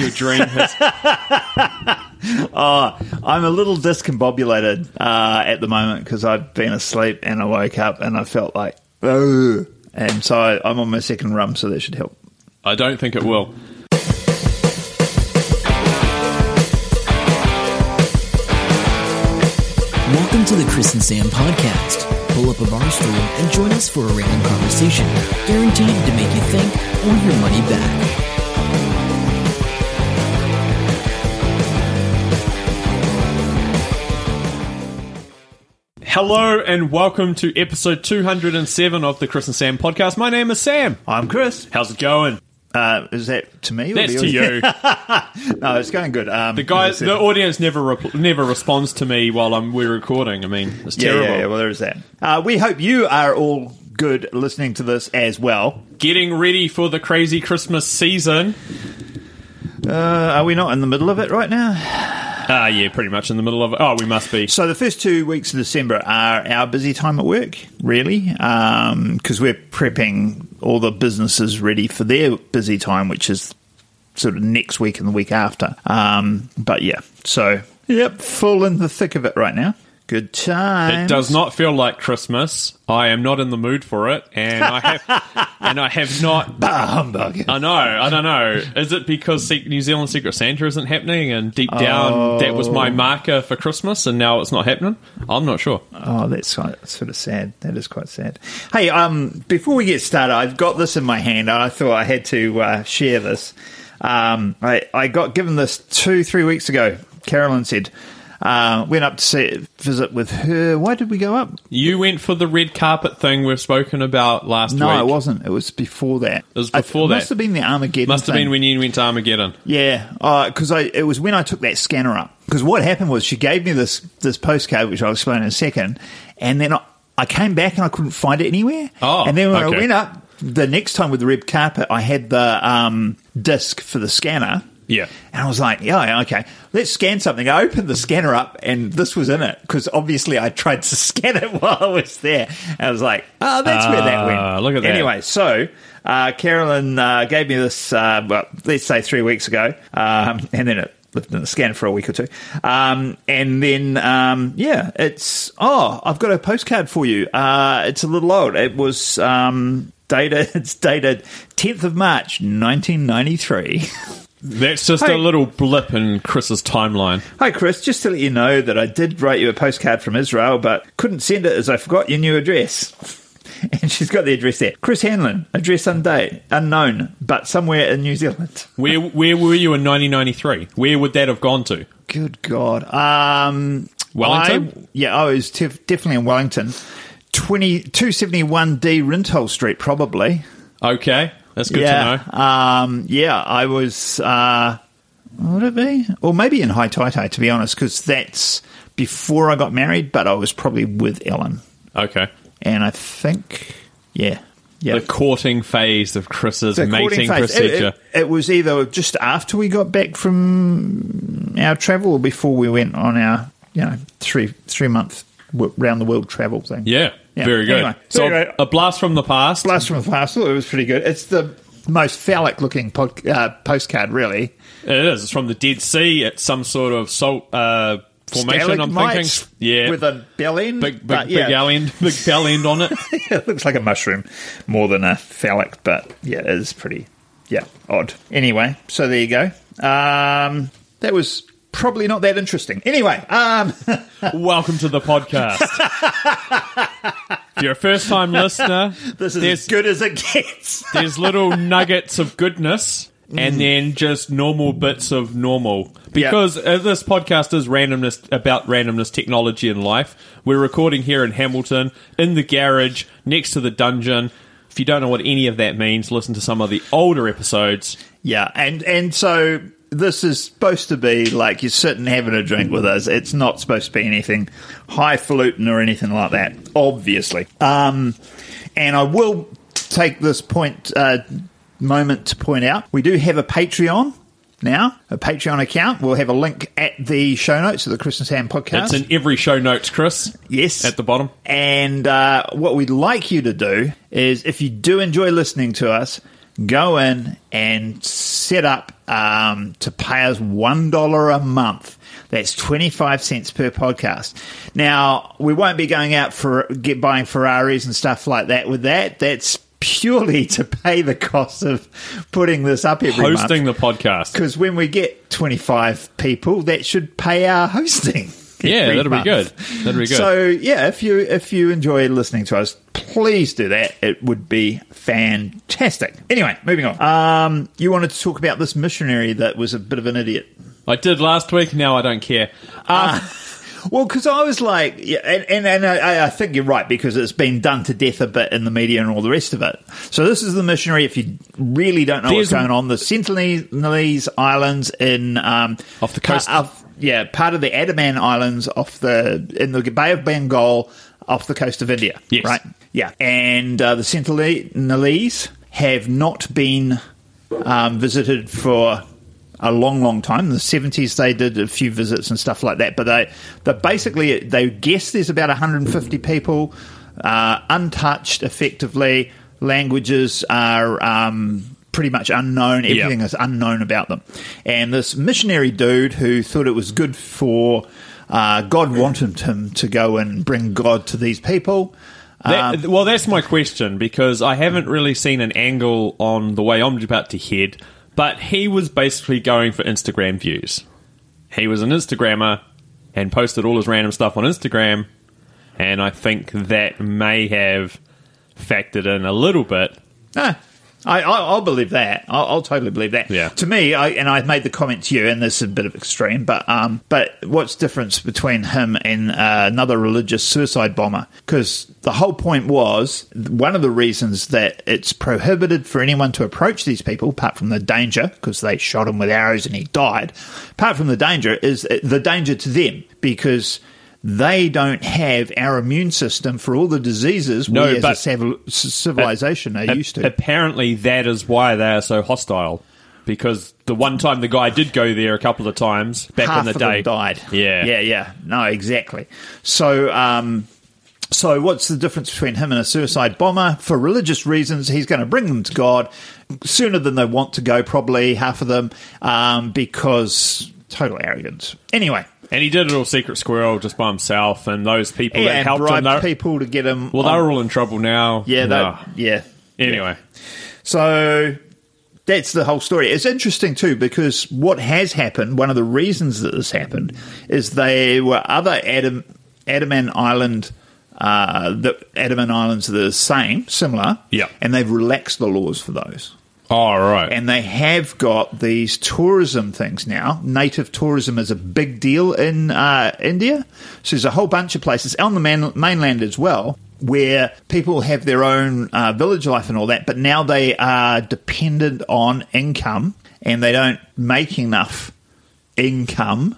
your dream has. Oh, I'm a little discombobulated uh, at the moment because I've been asleep and I woke up and I felt like, oh, and so I, I'm on my second rum, so that should help. I don't think it will. Welcome to the Chris and Sam podcast. Pull up a bar stool and join us for a random conversation, guaranteed to make you think or your money back. Hello and welcome to episode 207 of the Chris and Sam podcast. My name is Sam. I'm Chris. How's it going? Uh, is that to me? or That's the to you. no, it's going good. Um, The guys, the audience never never responds to me while I'm we're recording. I mean, it's yeah, terrible. yeah, yeah, well, there is that. Uh, we hope you are all good listening to this as well. Getting ready for the crazy Christmas season. Uh, are we not in the middle of it right now? Ah, yeah, pretty much in the middle of it. Oh, we must be. So the first two weeks of December are our busy time at work, really, because we're prepping all the businesses ready for their busy time, which is sort of next week and the week after. Um, but yeah, so yep, full in the thick of it right now. Good time. It does not feel like Christmas. I am not in the mood for it, and I have and I have not. Bah, humbug. I know. I don't know. Is it because New Zealand Secret Santa isn't happening, and deep down that was my marker for Christmas, and now it's not happening? I'm not sure. Oh, that's quite, sort of sad. That is quite sad. Hey, um, before we get started, I've got this in my hand. and I thought I had to uh, share this. Um, I, I got given this two, three weeks ago. Carolyn said, uh, went up to see, visit with her. Why did we go up? You went for the red carpet thing we've spoken about last No, week. it wasn't. It was before that. It was before it that. Must have been the Armageddon. Must have thing. been when you went to Armageddon. Yeah, because I it was when I took that scanner up. Because what happened was she gave me this this postcard, which I'll explain in a second, and then I, I came back and I couldn't find it anywhere. Oh, and then when okay. I went up the next time with the red carpet, I had the um, disc for the scanner. Yeah. And I was like, yeah, okay, let's scan something. I opened the scanner up and this was in it because obviously I tried to scan it while I was there. And I was like, oh, that's where that went. Ah, look at that. Anyway, so uh, Carolyn uh, gave me this, uh, well, let's say three weeks ago, um, and then it lived in the scan for a week or two. Um, and then, um, yeah, it's, oh, I've got a postcard for you. Uh, it's a little old. It was um, dated, it's dated 10th of March, 1993. That's just Hey. a little blip in Chris's timeline. Hi, Chris. Just to let you know that I did write you a postcard from Israel, but couldn't send it as I forgot your new address. And she's got the address there. Chris Hanlon, address undate, unknown, but somewhere in New Zealand. Where where were you in 1993? Where would that have gone to? Good God. Um, Wellington? I- yeah, I was tef- definitely in Wellington. 20, 271D Rintoul Street, probably. Okay, that's good yeah. to know. Um, yeah, I was. Uh, what would it be? Or maybe in Hataitai, to be honest, because that's before I got married, but I was probably with Ellen. Okay, and I think, yeah, yeah. the courting phase of Chris's mating phase. It- procedure. It, it was either just after we got back from our travel or before we went on our, you know, three three month round the world travel thing. yeah, Yeah. very good. Anyway, so anyway. a blast from the past. Blast from the past. It was pretty good. It's the most phallic looking pod, uh, postcard, really. It is. It's from the Dead Sea. It's some sort of salt uh, formation. I'm thinking. Yeah, with a bell end. big big but big bell end, big bell end on it. it looks like a mushroom more than a phallic, but yeah, it is pretty, yeah, odd. Anyway, so there you go. Um, that was probably not that interesting. Anyway, um, Welcome to the podcast. if you're a first time listener, this is as good as it gets. there's little nuggets of goodness and then just normal bits of normal. Because uh, this podcast is randomness about randomness technology and life. We're recording here in Hamilton in the garage next to the dungeon. If you don't know what any of that means, listen to some of the older episodes. yeah, and and so this is supposed to be like you're sitting having a drink with us. It's not supposed to be anything highfalutin or anything like that, obviously. Um, and I will take this point uh, moment to point out we do have a Patreon. Now, a Patreon account. We'll have a link at the show notes of the Chris and Sam podcast. It's in every show notes, Chris. Yes. At the bottom. And uh, what we'd like you to do is, if you do enjoy listening to us, go in and set up um, to pay us $1 a month. That's 25 cents per podcast. Now, we won't be going out for get buying Ferraris and stuff like that with that. That's purely to pay the cost of putting this up every month. Hosting the podcast. Because when we get 25 people, that should pay our hosting. Yeah, every that'd be good. That'd be good. So yeah, if you if you enjoy listening to us, please do that. It would be fantastic. Anyway, moving on. Um, you wanted to talk about this missionary that was a bit of an idiot. I did last week. Now I don't care. Uh, Well, because I was like, yeah, and, and, and I, I think you're right because it's been done to death a bit in the media and all the rest of it. So this is the missionary. If you really don't know what's going on, the Sentinelese Islands in um, Off the coast. of- yeah, part of the Andaman Islands off the in the Bay of Bengal off the coast of India. Yes. right. Yeah, and uh, the Sentinelese have not been um, visited for a long, long time. In the seventies, they did a few visits and stuff like that. But they, they basically they guess there's about 150 people, uh, untouched, effectively. Languages are um, pretty much unknown. Everything is unknown about them. And this missionary dude who thought it was good for uh, God wanted him to go and bring God to these people. that, well, that's my question because I haven't really seen an angle on the way I'm about to head. But he was basically going for Instagram views. He was an Instagrammer and posted all his random stuff on Instagram, and I think that may have factored in a little bit. Ah, I, I, I'll believe that. I'll, I'll totally believe that. Yeah. To me, I, and I made the comment to you, and this is a bit of extreme, but um, but what's the difference between him and uh, another religious suicide bomber? Because the whole point was one of the reasons that it's prohibited for anyone to approach these people, apart from the danger, because they shot him with arrows and he died. Apart from the danger, is the danger to them because. They don't have our immune system for all the diseases No, we as a civ- civilization are A- used to. Apparently, that is why they are so hostile. Because the one time the guy did go there a couple of times back half in the of day, them died. Yeah, yeah, yeah. No, exactly. So, um, so what's the difference between him and a suicide bomber? For religious reasons, he's going to bring them to God sooner than they want to go. Probably half of them, um, because total arrogance. Anyway, And he did it all secret squirrel just by himself, and those people yeah, that helped him. they're- people to get him. Well, on- they're all in trouble now. yeah, Ugh. yeah. Anyway, So that's the whole story. It's interesting too because what has happened, one of the reasons that this happened, is there were other Adam Andaman Island. Uh, the Andaman Islands are the same, similar, Yeah. and they've relaxed the laws for those. All right. And they have got these tourism things now. Native tourism is a big deal in uh, India. So there's a whole bunch of places on the man- mainland as well where people have their own uh, village life and all that, but now they are dependent on income and they don't make enough income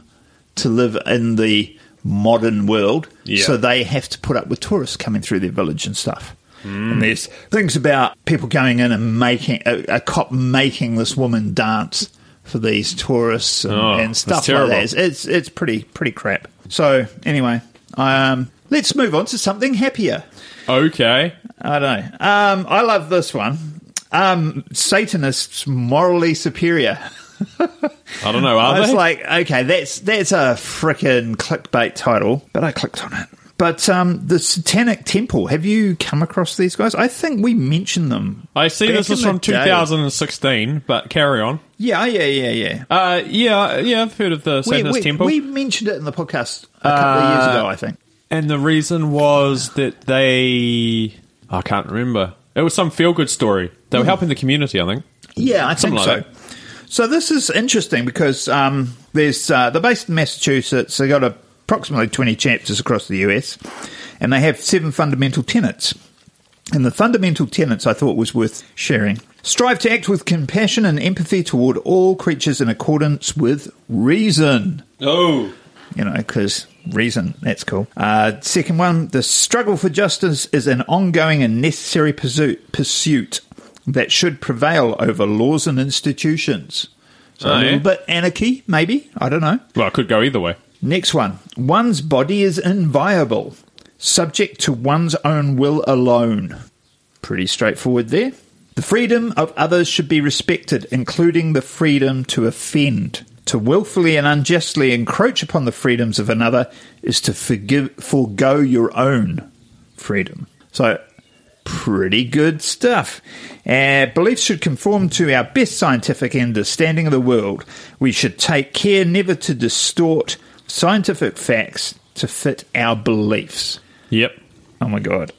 to live in the modern world. Yeah. So they have to put up with tourists coming through their village and stuff. And there's things about people going in and making a, a cop making this woman dance for these tourists and, Oh, and stuff like that. It's, it's it's pretty pretty crap. So anyway, um, let's move on to something happier. okay. I don't know. Um, I love this one. Um, Satanists morally superior. I don't know. Are I was they? like, okay, that's that's a freaking clickbait title, but I clicked on it. But um, the Satanic Temple, have you come across these guys? I think we mentioned them. I see this is from day. 2016, but carry on. Yeah, yeah, yeah, yeah. Uh, yeah, yeah, I've heard of the Satanist we, Temple. we mentioned it in the podcast a couple of years Uh, ago, I think. and the reason was that they. I can't remember. It was some feel good story. They were helping the community, I think. Yeah, I think something so. like So this is interesting because um, there's uh, they're based in Massachusetts. They got approximately 20 chapters across the US, and they have seven fundamental tenets. And the fundamental tenets I thought was worth sharing. Strive to act with compassion and empathy toward all creatures in accordance with reason. Oh. You know, because reason, that's cool. Uh, second one, the struggle for justice is an ongoing and necessary pursuit, pursuit that should prevail over laws and institutions. So Oh, a little yeah? bit anarchy, maybe. I don't know. Well, it could go either way. Next one. One's body is inviolable, subject to one's own will alone. Pretty straightforward there. The freedom of others should be respected, including the freedom to offend. To willfully and unjustly encroach upon the freedoms of another is to forgive, forego your own freedom. So, pretty good stuff. Our beliefs should conform to our best scientific understanding of the world. We should take care never to distort scientific facts to fit our beliefs. Yep. Oh my God.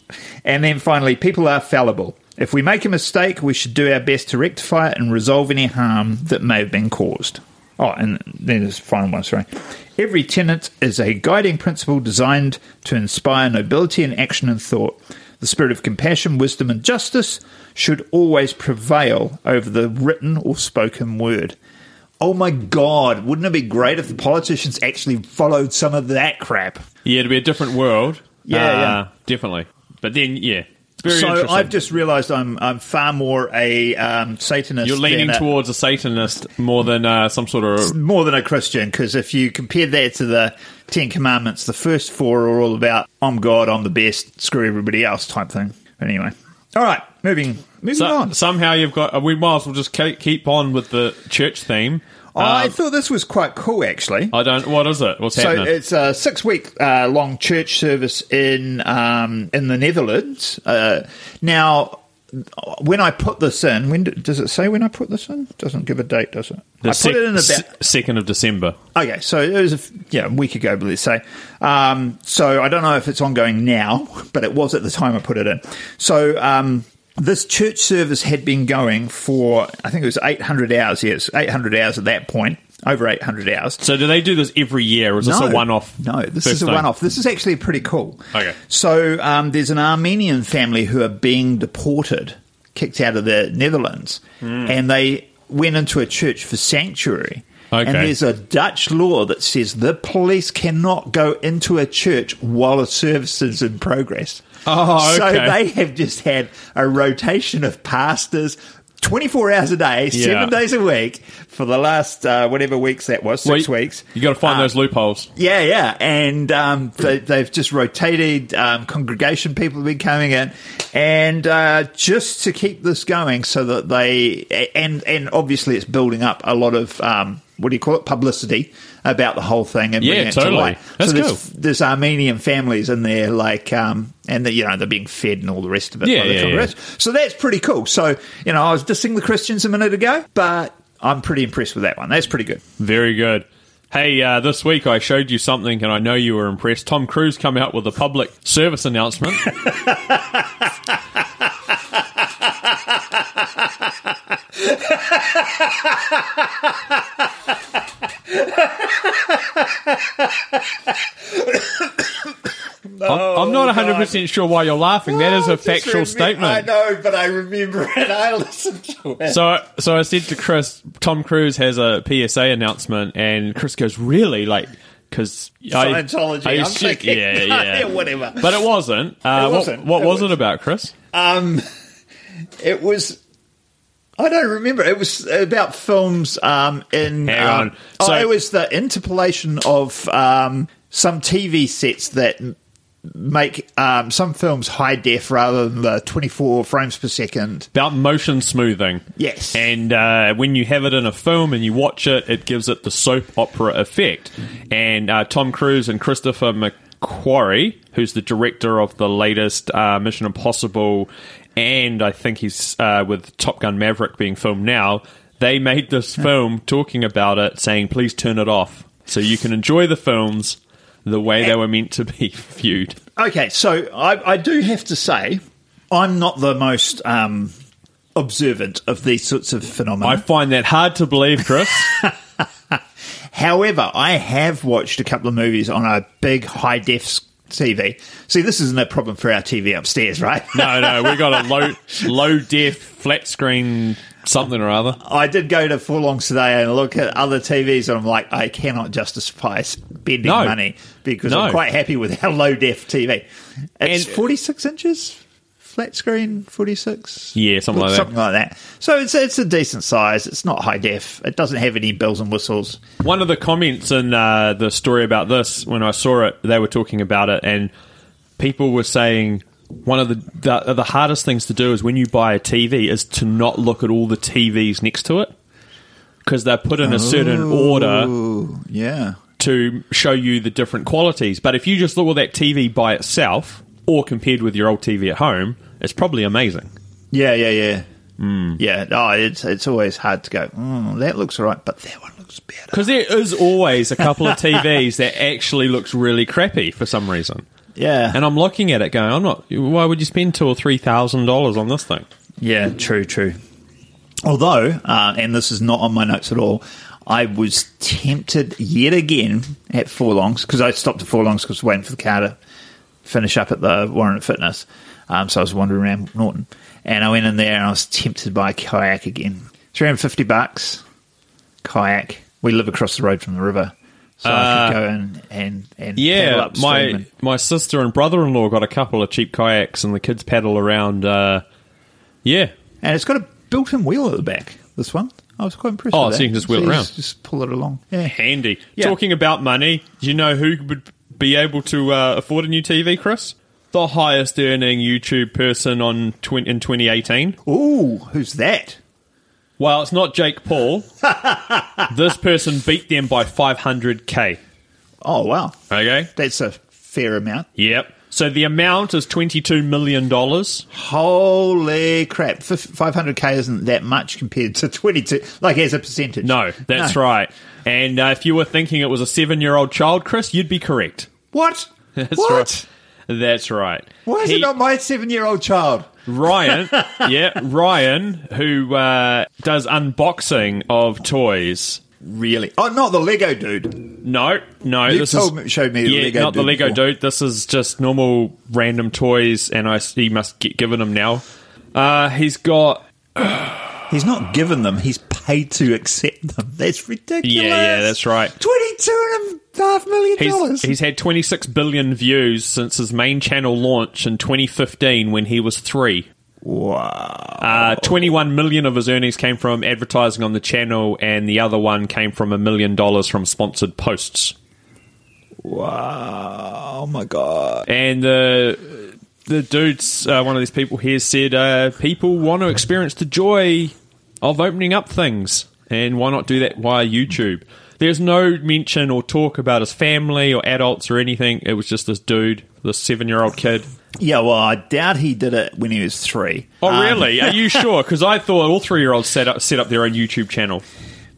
And then finally, people are fallible. If we make a mistake, we should do our best to rectify it and resolve any harm that may have been caused. Oh, and then there's the final one, sorry. Every tenet is a guiding principle designed to inspire nobility in action and thought. The spirit of compassion, wisdom, and justice should always prevail over the written or spoken word. Oh my God, wouldn't it be great if the politicians actually followed some of that crap? Yeah, it'd be a different world. Yeah, Uh, yeah. Definitely. But then, yeah. Very so. I've just realised I'm I'm far more a um, Satanist. You're leaning a- towards a Satanist more than uh, some sort of. more than a Christian because if you compare that to the Ten Commandments, the first four are all about I'm God, I'm the best, screw everybody else type thing. Anyway, all right, moving moving So, on. somehow you've got. We might as well just keep, keep on with the church theme. I Um, thought this was quite cool actually. I don't. What is it? What's So happening? So it's a six week uh, long church service in um, in the Netherlands. Uh, now, when I put this in, when d- does it say when I put this in? It Doesn't give a date, does it? the I put it in about second of December. Okay, so it was a, f- yeah, a week ago, but let's say. Um, so I don't know if it's ongoing now, but it was at the time I put it in. So um, this church service had been going for, I think it was 800 hours. Yes, 800 hours at that point, over 800 hours. So do they do this every year, or is this a one-off? No, this is a time? one-off. This is actually pretty cool. Okay. So um, there's an Armenian family who are being deported, kicked out of the Netherlands, Hmm. and they went into a church for sanctuary. Okay. And there's a Dutch law that says the police cannot go into a church while a service is in progress. Oh, So they have just had a rotation of pastors. 24 hours a day, seven Yeah. days a week for the last uh, whatever weeks that was, six Well, weeks. You got to find Uh, those loopholes. yeah, yeah, and um, they, they've just rotated. Um, congregation people have been coming in, and uh, just to keep this going, so that they and and obviously it's building up a lot of um, what do you call it publicity about the whole thing and Yeah, totally. to. That's so there's, cool. there's Armenian families in there, like um, and the, you know they're being fed and all the rest of it. Yeah, by the yeah, Congress. So that's pretty cool. So you know I was dissing the Christians a minute ago, but I'm pretty impressed with that one. That's pretty good. Very good. Hey, uh, this week I showed you something, and I know you were impressed. Tom Cruise come out with a public service announcement. I'm, I'm not 100 percent sure why you're laughing. That is a factual remem- statement. I know, but I remember it. I listened to it. So, so I said to Chris, Tom Cruise has a PSA announcement, and Chris goes, "Really?" Like, because Scientology. I'm thinking, yeah, yeah, yeah, whatever. But it wasn't. Uh, It wasn't. What, what It was was- it about, Chris? Um, it was. I don't remember. It was about films um, in. Hang um, on. oh, it was the interpolation of um, some TV sets that make um, some films high def rather than the 24 frames per second. About motion smoothing. Yes. And uh, when you have it in a film and you watch it, it gives it the soap opera effect. And uh, Tom Cruise and Christopher McQuarrie, who's the director of the latest uh, Mission Impossible, and I think he's uh, with Top Gun Maverick being filmed now, they made this film talking about it, saying, please turn it off so you can enjoy the films the way they were meant to be viewed. Okay, so I, I do have to say, I'm not the most um, observant of these sorts of phenomena. I find that hard to believe, Chris. However, I have watched a couple of movies on a big high def TV. See, this isn't a problem for our TV upstairs, right? No, no, we got a low low def flat screen something or other. I did go to Forlongs today and look at other TVs, and I'm like, I cannot justify spending No. money because No. I'm quite happy with our low def TV. It's And- 46 inches. Flat screen, 46? Yeah, something like that. Something like that. So it's, it's a decent size. It's not high def. It doesn't have any bells and whistles. One of the comments in uh, the story about this, when I saw it, they were talking about it, and people were saying, one of the, the the hardest things to do is when you buy a TV is to not look at all the TVs next to it because they're put in a certain order yeah. to show you the different qualities. But if you just look at that TV by itself or compared with your old TV at home, it's probably amazing. Yeah, yeah, yeah. Hmm. Yeah, oh, it's it's always hard to go. Mm, that looks all right, but that one looks better. Because there is always a couple of TVs that actually looks really crappy for some reason. Yeah, And I'm looking at it going, I'm not. Why would you spend two or three thousand dollars on this thing? yeah, true, true. Although, uh, and this is not on my notes at all, I was tempted yet again at Forlongs because I stopped at Forlongs because I was waiting for the car to finish up at the Warren Fitness. Um, so I was wandering around Norton, and I went in there and I was tempted by a kayak again. Three hundred fifty bucks, kayak. We live across the road from the river, so I Uh, could go in and and Yeah, my and- my sister and brother in law got a couple of cheap kayaks, and the kids paddle around. Uh, yeah, And it's got a built-in wheel at the back. This one, I was quite impressed. Oh, with so that. you can just wheel it around. Just, just pull it along. Yeah. handy. Yeah. Talking about money, do you know who would be able to uh, afford a new TV, Chris? The highest earning YouTube person on tw- in 2018. Ooh, who's that? Well, it's not Jake Paul. this person beat them by 500k. Oh, wow, Okay. that's a fair amount. Yep. So the amount is 22 million dollars. Holy crap! Five hundred k isn't that much compared to twenty-two. Like as a percentage. No, that's No. right. And uh, if you were thinking it was a seven-year-old child, Chris, you'd be correct. What? That's what? right. That's right. Why is He- it not my seven-year-old child? Ryan, yeah, Ryan, who uh, does unboxing of toys. Really? Oh, not the Lego dude. No, no, You this told is me- showed me the yeah, Lego not the Lego before. dude. This is just normal random toys, and I he must get given them now. Uh, he's got He's not given them. He's paid to accept them. That's ridiculous. yeah, yeah, that's right. Twenty-two and a half million He's, dollars. he's had 26 billion views since his main channel launch in 2015 when he was three. wow. Uh, 21 million of his earnings came from advertising on the channel, and the other one came from a million dollars from sponsored posts. Wow. Oh my god. And the the dude's uh, one of these people here said uh, people want to experience the joy of opening up things, and why not do that via YouTube? There's no mention or talk about his family or adults or anything. It was just this dude, this seven year old kid. Yeah, well, I doubt he did it when he was three. Oh, Um, really? Are you sure? Because I thought all three year olds set up set up their own YouTube channel.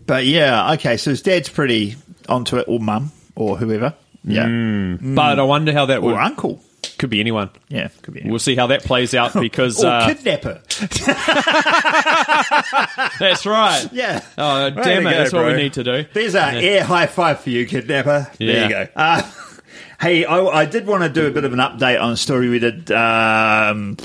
But yeah, okay. So his dad's pretty onto it, or mum, or whoever. Yeah, But I wonder how that would or uncle. Could be anyone. Yeah, could be. We'll see how that plays out because or uh, kidnapper. that's right. Yeah. Oh, Way damn it! go, that's what we need to do. There's an air high five for you, kidnapper. There you go. Uh, hey, I, I did want to do a bit of an update on a story we did um,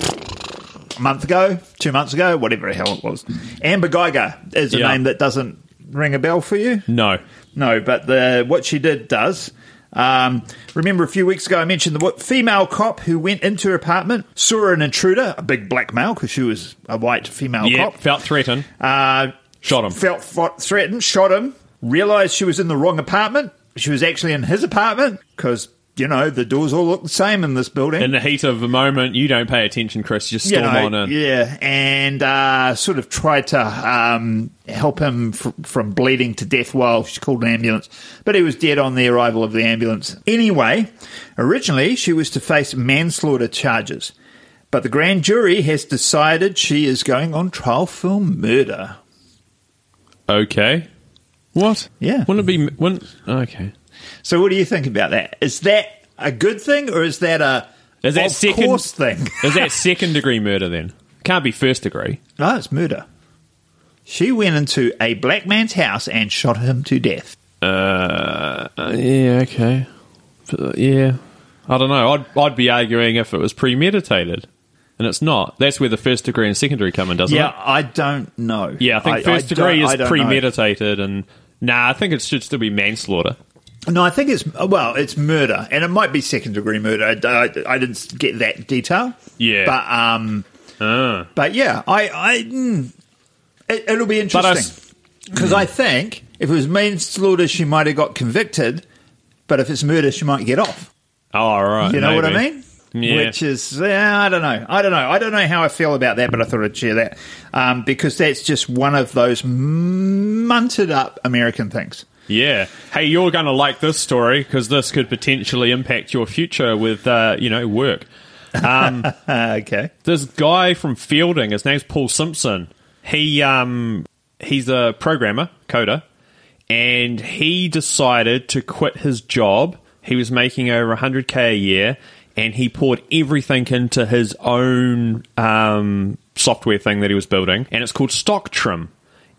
a month ago, two months ago, whatever the hell it was. Amber Guyger is a Yeah. name that doesn't ring a bell for you. No. No, but the what she did does. Um, remember a few weeks ago I mentioned the female cop who went into her apartment, saw an intruder, a big black male because she was a white female Yeah, cop. felt threatened. Uh, Shot him. Felt threatened, shot him. Realized she was in the wrong apartment. She was actually in his apartment because you know the doors all look the same in this building. In the heat of the moment, you don't pay attention, Chris. You just you storm know, on in. yeah, and uh, sort of tried to um, help him fr- from bleeding to death while she called an ambulance, but he was dead on the arrival of the ambulance. Anyway, originally she was to face manslaughter charges, but the grand jury has decided she is going on trial for murder. Okay. What? Yeah. Wouldn't it be? Wouldn't, okay. So, what do you think about that? Is that a good thing, or is that a Is that second- course thing? Is that second degree murder then? Can't be first degree. no, it's murder. She went into a black man's house and shot him to death. Uh, yeah. Okay. Uh, yeah. I don't know. I'd I'd be arguing if it was premeditated, and it's not. That's where the first degree and secondary come in, doesn't Yeah, it? Yeah, I don't know. Yeah. I think I first don't- degree is don't know. premeditated, and nah, I think it should still be manslaughter. No, I think it's well, it's murder, and it might be second degree murder. I, I, I didn't get that detail. Yeah. but um, Uh. but yeah, I, I mm, it, it'll be interesting because I think if it was manslaughter, she might have got convicted, but if it's murder, she might get off. Oh, all right. You know what I mean? Yeah. which is uh, I don't know, I don't know, I don't know how I feel about that, but I thought I'd share that um, because that's just one of those munted up American things. Yeah. Hey, you're going to like this story because this could potentially impact your future with, uh, you know, work. Um, okay, this guy from Feilding, his name's Paul Simpson. He um, he's a programmer, coder, and he decided to quit his job. He was making over 100k a year, and he poured everything into his own um, software thing that he was building, and it's called StockTrim.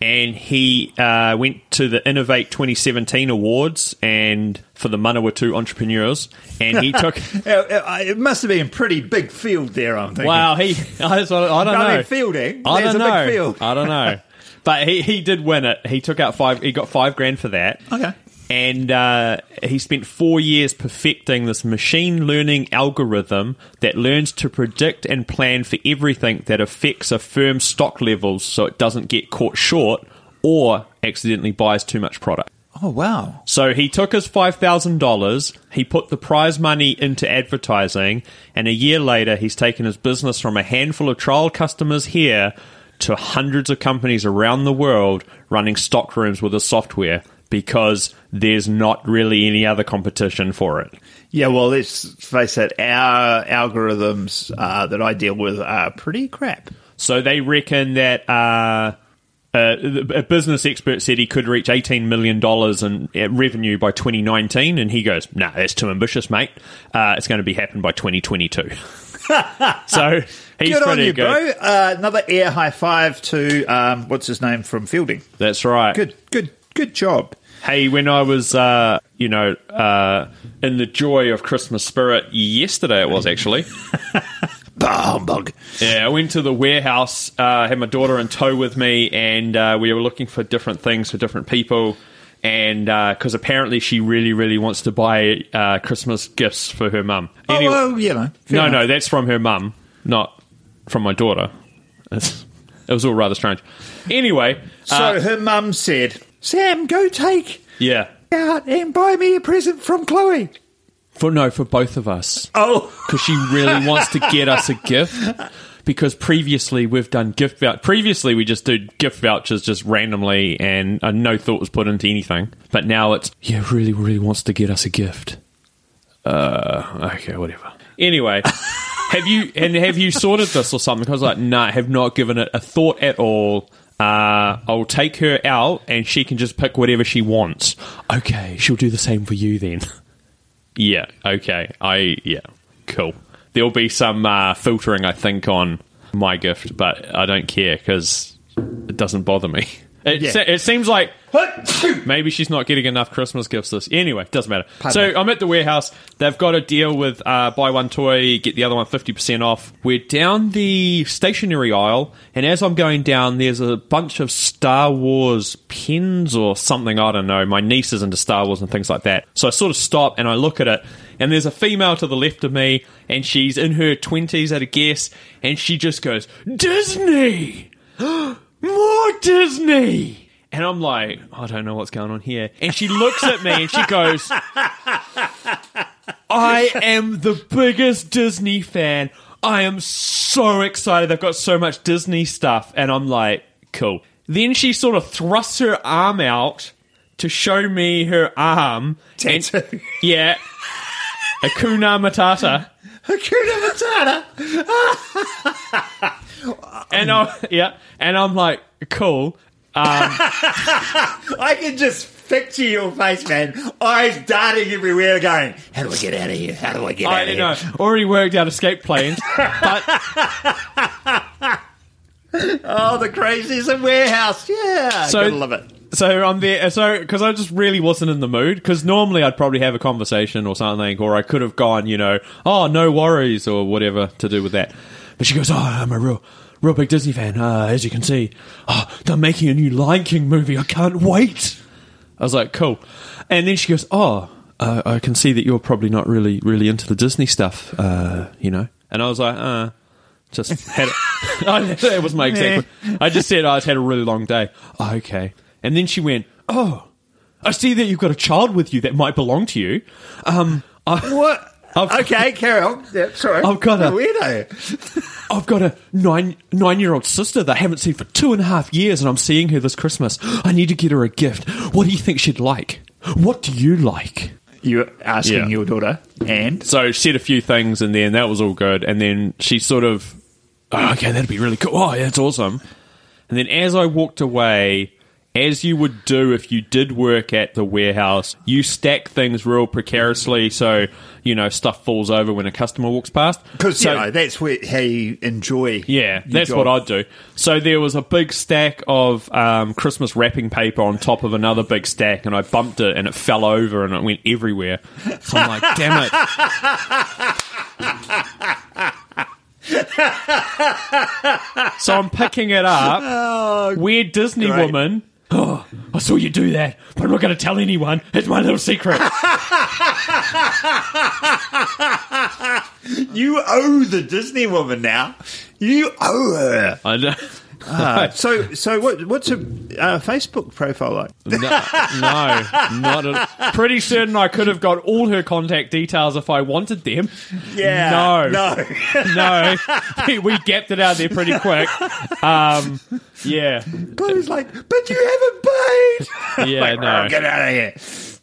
And he uh, went to the Innovate 2017 awards and for the Manawatu entrepreneurs, and he took. It must have been a pretty big field there. I'm thinking. Wow, he. I, just- I don't know. I mean, fielding. I don't know. I don't know. But he, he did win it. He took out five. He got five grand for that. Okay. And uh, he spent four years perfecting this machine learning algorithm that learns to predict and plan for everything that affects a firm's stock levels, so it doesn't get caught short or accidentally buys too much product. Oh wow. So he took his five thousand dollars, he put the prize money into advertising, and a year later he's taken his business from a handful of trial customers here to hundreds of companies around the world running stock rooms with his software because there's not really any other competition for it. Yeah, well, let's face it. Our algorithms uh, that I deal with are pretty crap. So they reckon that uh, uh, a business expert said he could reach $18 million in uh, revenue by 2019, and he goes, nah, that's too ambitious, mate. Uh, it's going to be happening by 2022. so he's good on you, good. bro. Uh, another air high five to um, what's his name from Feilding. That's right. Good, good, good job. Hey, when I was, uh, you know, uh, in the joy of Christmas spirit yesterday, it was actually. Humbug. Yeah, I went to the warehouse, uh, had my daughter in tow with me, and uh, we were looking for different things for different people. And because apparently she really, really wants to buy uh, Christmas gifts for her mum. Oh, Anyway- well, you know. no, enough. no, that's from her mum, not from my daughter. It's, it was all rather strange. Anyway, So uh, her mum said, Sam, go take yeah, out and buy me a present from Chloe. for no, for both of us. Oh, because she really wants to get us a gift. Because previously we've done gift vouch. Previously we just did gift vouchers just randomly, and uh, no thought was put into anything. But now it's yeah, really, really wants to get us a gift. Uh, okay, whatever. Anyway, have you and have you sorted this or something? Because like, no, nah, have not given it a thought at all. Uh, I'll take her out, and she can just pick whatever she wants. Okay, she'll do the same for you then. Yeah. Okay. I yeah. Cool. There'll be some uh, filtering, I think, on my gift, but I don't care because it doesn't bother me. It, Yeah. se- it seems like maybe she's not getting enough Christmas gifts. This anyway doesn't matter. so me. I'm at the warehouse. They've got a deal with uh, buy one toy get the other one fifty percent off. We're down the stationery aisle, and as I'm going down, there's a bunch of Star Wars pins or something. I don't know. My niece is into Star Wars and things like that. So I sort of stop and I look at it, and there's a female to the left of me, and she's in her twenties at a guess, and she just goes Disney more Disney. And I'm like, I don't know what's going on here. And she looks at me and she goes, I am the biggest Disney fan. I am so excited. They've got so much Disney stuff. And I'm like, cool. Then she sort of thrusts her arm out to show me her arm. And- yeah. Akuna Matata. Hakuna Matata. And I, yeah. And I'm like, cool. Um, I can just picture your face, man. Eyes darting everywhere, going, "How do I get out of here? How do I get out I of don't here?" know. Already worked out escape plans, but Oh, the crazies in warehouse. Yeah, So- gotta love it. so I'm there. Uh, so because I just really wasn't in the mood. Because normally I'd probably have a conversation or something, or I could have gone, you know, oh no worries or whatever to do with that. She goes, oh, I'm a real, real big Disney fan. Uh, as you can see, oh, they're making a new Lion King movie. I can't wait. I was like, cool. And then she goes, oh, uh, I can see that you're probably not really, really into the Disney stuff, uh, you know. And I was like, uh, just had. I, that was my exact. I just said I just had a really long day. Oh, okay. And then she went, oh, I see that you've got a child with you that might belong to you. Um, I, What? I've, Okay, carry on. Yeah, sorry. I've got a- What weirdo. I've got a nine nine year old sister that I haven't seen for two and a half years, and I'm seeing her this Christmas. I need to get her a gift. What do you think she'd like? What do you like? You're asking Yeah. your daughter, and So she said a few things, and then that was all good. And then she sort of, oh, okay, that'd be really cool. Oh, yeah, that's awesome. And then as I walked away, as you would do if you did work at the warehouse, you stack things real precariously so, you know, stuff falls over when a customer walks past. because so, you know that's where how you enjoy. Yeah, that's job. what I'd do. So there was a big stack of um, Christmas wrapping paper on top of another big stack, and I bumped it and it fell over and it went everywhere. So I'm like, damn it. so I'm picking it up. Weird Disney great. woman. Oh, I saw you do that, but I'm not going to tell anyone. It's my little secret. You owe the Disney woman now. You owe her. I know. Ah, so, so what, what's her uh, Facebook profile like? No, no, not at, pretty certain I could have got all her contact details if I wanted them. Yeah, No. no. No, we, gapped it out there pretty quick. Um, yeah, Chloe's like, but you haven't paid. yeah, like, no. "Oh, get out of here.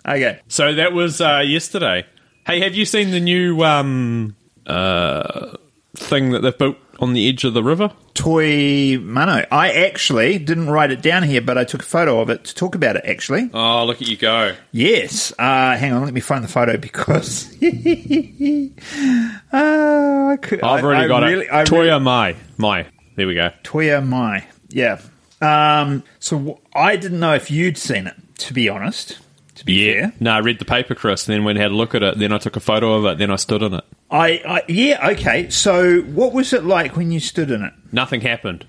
Okay. So that was uh, yesterday. Hey, have you seen the new um, uh, thing that they've built on the edge of the river? Toy Mano. I actually didn't write it down here, but I took a photo of it to talk about it. Actually, Oh, look at you go! yes. Uh, hang on, let me find the photo because uh, I could, I've already I got really, it. I Toya really- Mai, Mai. There we go. Toia Mai. Yeah. Um, so w- I didn't know if you'd seen it. To be honest, to be Yeah. fair, No, I read the paper, Chris. And then went and had a look at it. Then I took a photo of it. Then I stood in it. I, I yeah okay. So what was it like when you stood in it? Nothing happened.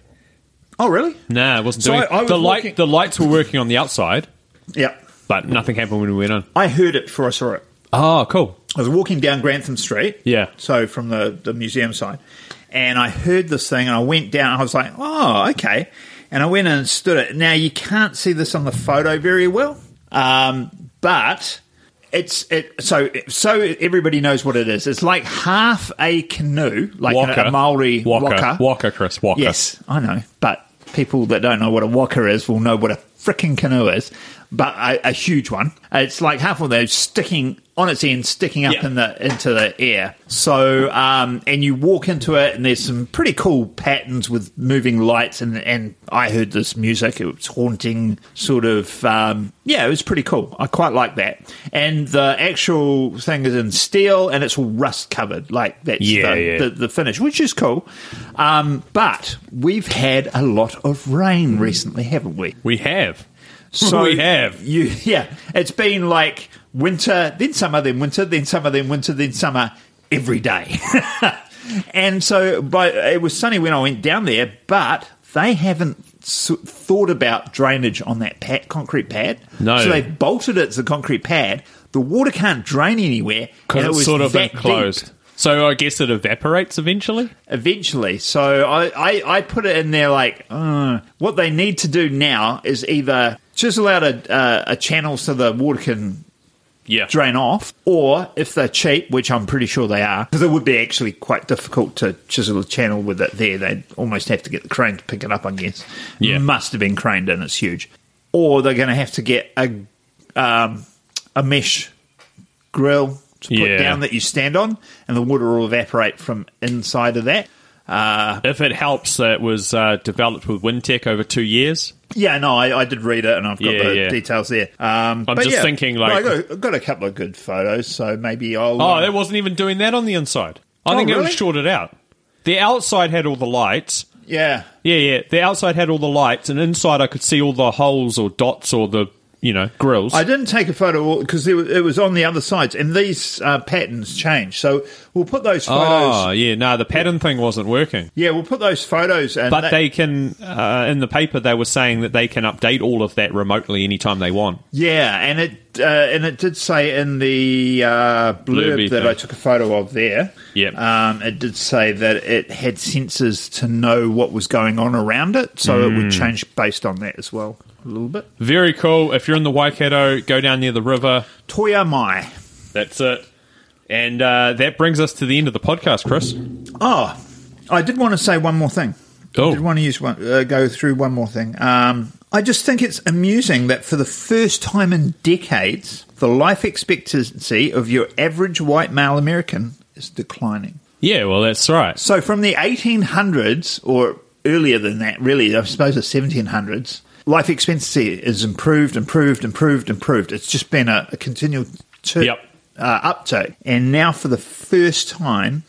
Oh, really? Nah, it wasn't So doing. I- I was the light, walking- the lights were working on the outside, Yeah. but nothing happened when we went on. I heard it before I saw it. Oh, cool. I was walking down Grantham Street. Yeah. So from the, the museum side. And I heard this thing and I went down. I was like, oh, okay. And I went in and stood it. Now, you can't see this on the photo very well, um, but it's it. So so everybody knows what it is. It's like half a canoe, like Waka. a, a Maori Waka. waka. Waka, Chris. Waka. Yes, I know. But people that don't know what a waka is will know what a freaking canoe is. But a, a huge one. It's like half of those sticking on its end, sticking up Yeah. in the into the air. So, um, and you walk into it, and there's some pretty cool patterns with moving lights. And and I heard this music. It was haunting, sort of. Um, yeah, it was pretty cool. I quite like that. And the actual thing is in steel, and it's all rust covered. Like that's Yeah, the, yeah. the the finish, which is cool. Um, but we've had a lot of rain recently, haven't we? We have. So we have. You, yeah, it's been like winter, then summer, then winter, then summer, then winter, then summer every day. and so, but it was sunny when I went down there, but they haven't thought about drainage on that pad, concrete pad. No. so they bolted it to a concrete pad. The water can't drain anywhere Because and it was sort of that enclosed. deep So I guess it evaporates eventually. eventually. So I, I, I put it in there like, uh, what they need to do now is either chisel out a, uh, a channel so the water can Yeah. drain off, or if they're cheap, which I'm pretty sure they are, because it would be actually quite difficult to chisel a channel with it there. They'd almost have to get the crane to pick it up, I guess. Yeah. Must have been craned in, it's huge. Or they're going to have to get a, um, a mesh grill to put Yeah. down that you stand on, and the water will evaporate from inside of that. Uh, If it helps, it was uh, developed with Wintec over two years. Yeah, no, I, I did read it, and I've got Yeah, the yeah. details there. Um, I'm but just yeah, thinking, like- I got, I've got a couple of good photos, so maybe I'll. Oh, uh, it wasn't even doing that on the inside. I Oh, think it really? was shorted out. The outside had all the lights. yeah. Yeah, yeah. The outside had all the lights, and inside I could see all the holes or dots or the you know grills. I didn't take a photo because it, was- on the other sides, and these uh, patterns change. So we'll put those photos. oh, yeah. No, the pattern thing wasn't working. Yeah, we'll put those photos. And But that- they can, uh, in the paper, they were saying that they can update all of that remotely anytime they want. yeah, and it uh, and it did say in the uh, blurb Blurby that thing. I took a photo of there. Yep. um, it did say that it had sensors to know what was going on around it, so it Mm. would change based on that as well a little bit. Very cool. If you're in the Waikato, go down near the river. Toia Mai. That's it. And uh, that brings us to the end of the podcast, Chris. Oh, I did want to say one more thing. Oh. I did want to use one, uh, go through one more thing. Um, I just think it's amusing that for the first time in decades, the life expectancy of your average white male American is declining. Yeah, well, that's right. So from the 1800s, or earlier than that, really, I suppose the 1700s, life expectancy has improved, improved, improved, improved. It's just been a, a continual tur- Yep. uh, uptake. And now, for the first time,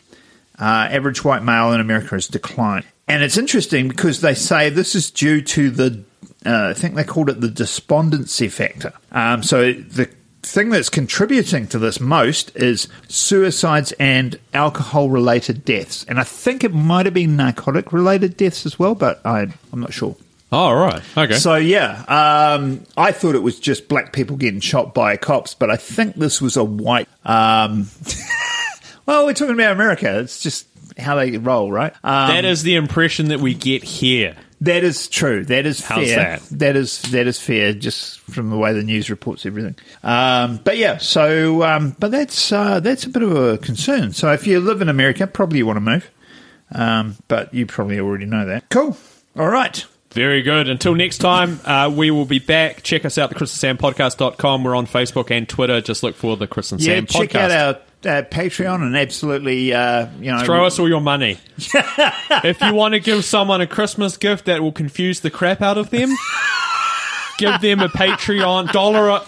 uh, average white male in America has declined. And it's interesting because they say this is due to the, uh, I think they called it the despondency factor. Um, so the thing that's contributing to this most is suicides and alcohol related deaths. And I think it might have been narcotic related deaths as well, but I, I'm not sure. Oh, right. Okay. So yeah, um, I thought it was just black people getting shot by cops, but I think this was a white. Um, well, we're talking about America. It's just how they roll, right? Um, that is the impression that we get here. that is true. That is How's fair. that? that is that is fair, just from the way the news reports everything. Um, but yeah, so um, but that's uh, that's a bit of a concern. So if you live in America, probably you want to move, um, but you probably already know that. Cool. All right. Very good. Until next time, uh, we will be back. Check us out, the Chris and Sam podcast.com. We're on Facebook and Twitter. Just look for the Chris and Yeah, Sam check podcast. out our uh, Patreon and absolutely, uh, you know, Throw us all your money. if you want to give someone a Christmas gift that will confuse the crap out of them, give them a Patreon dollar a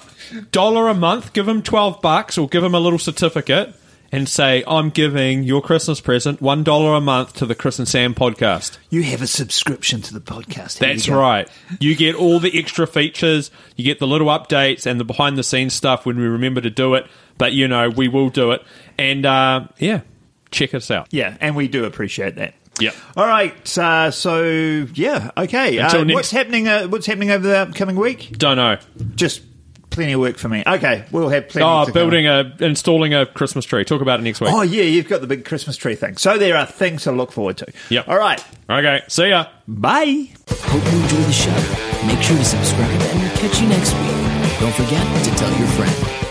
dollar a month. Give them twelve bucks, or give them a little certificate, and say, "I'm giving your Christmas present one dollar a month to the Chris and Sam podcast." You have a subscription to the podcast. Here That's you right. You get all the extra features. You get the little updates and the behind the scenes stuff when we remember to do it. But you know, we will do it. And uh, yeah, check us out. Yeah, and we do appreciate that. Yep. All right. Uh, so yeah, okay. Uh, next- what's happening? Uh, what's happening over the upcoming week? Don't know. Just plenty of work for me. Okay, we'll have plenty. Oh, to come. building a installing a Christmas tree. Talk about it next week. Oh yeah, you've got the big Christmas tree thing. So there are things to look forward to. Yep. All right. Okay. See ya. Bye. Hope you enjoy the show. Make sure to subscribe and we'll catch you next week. Don't forget to tell your friend.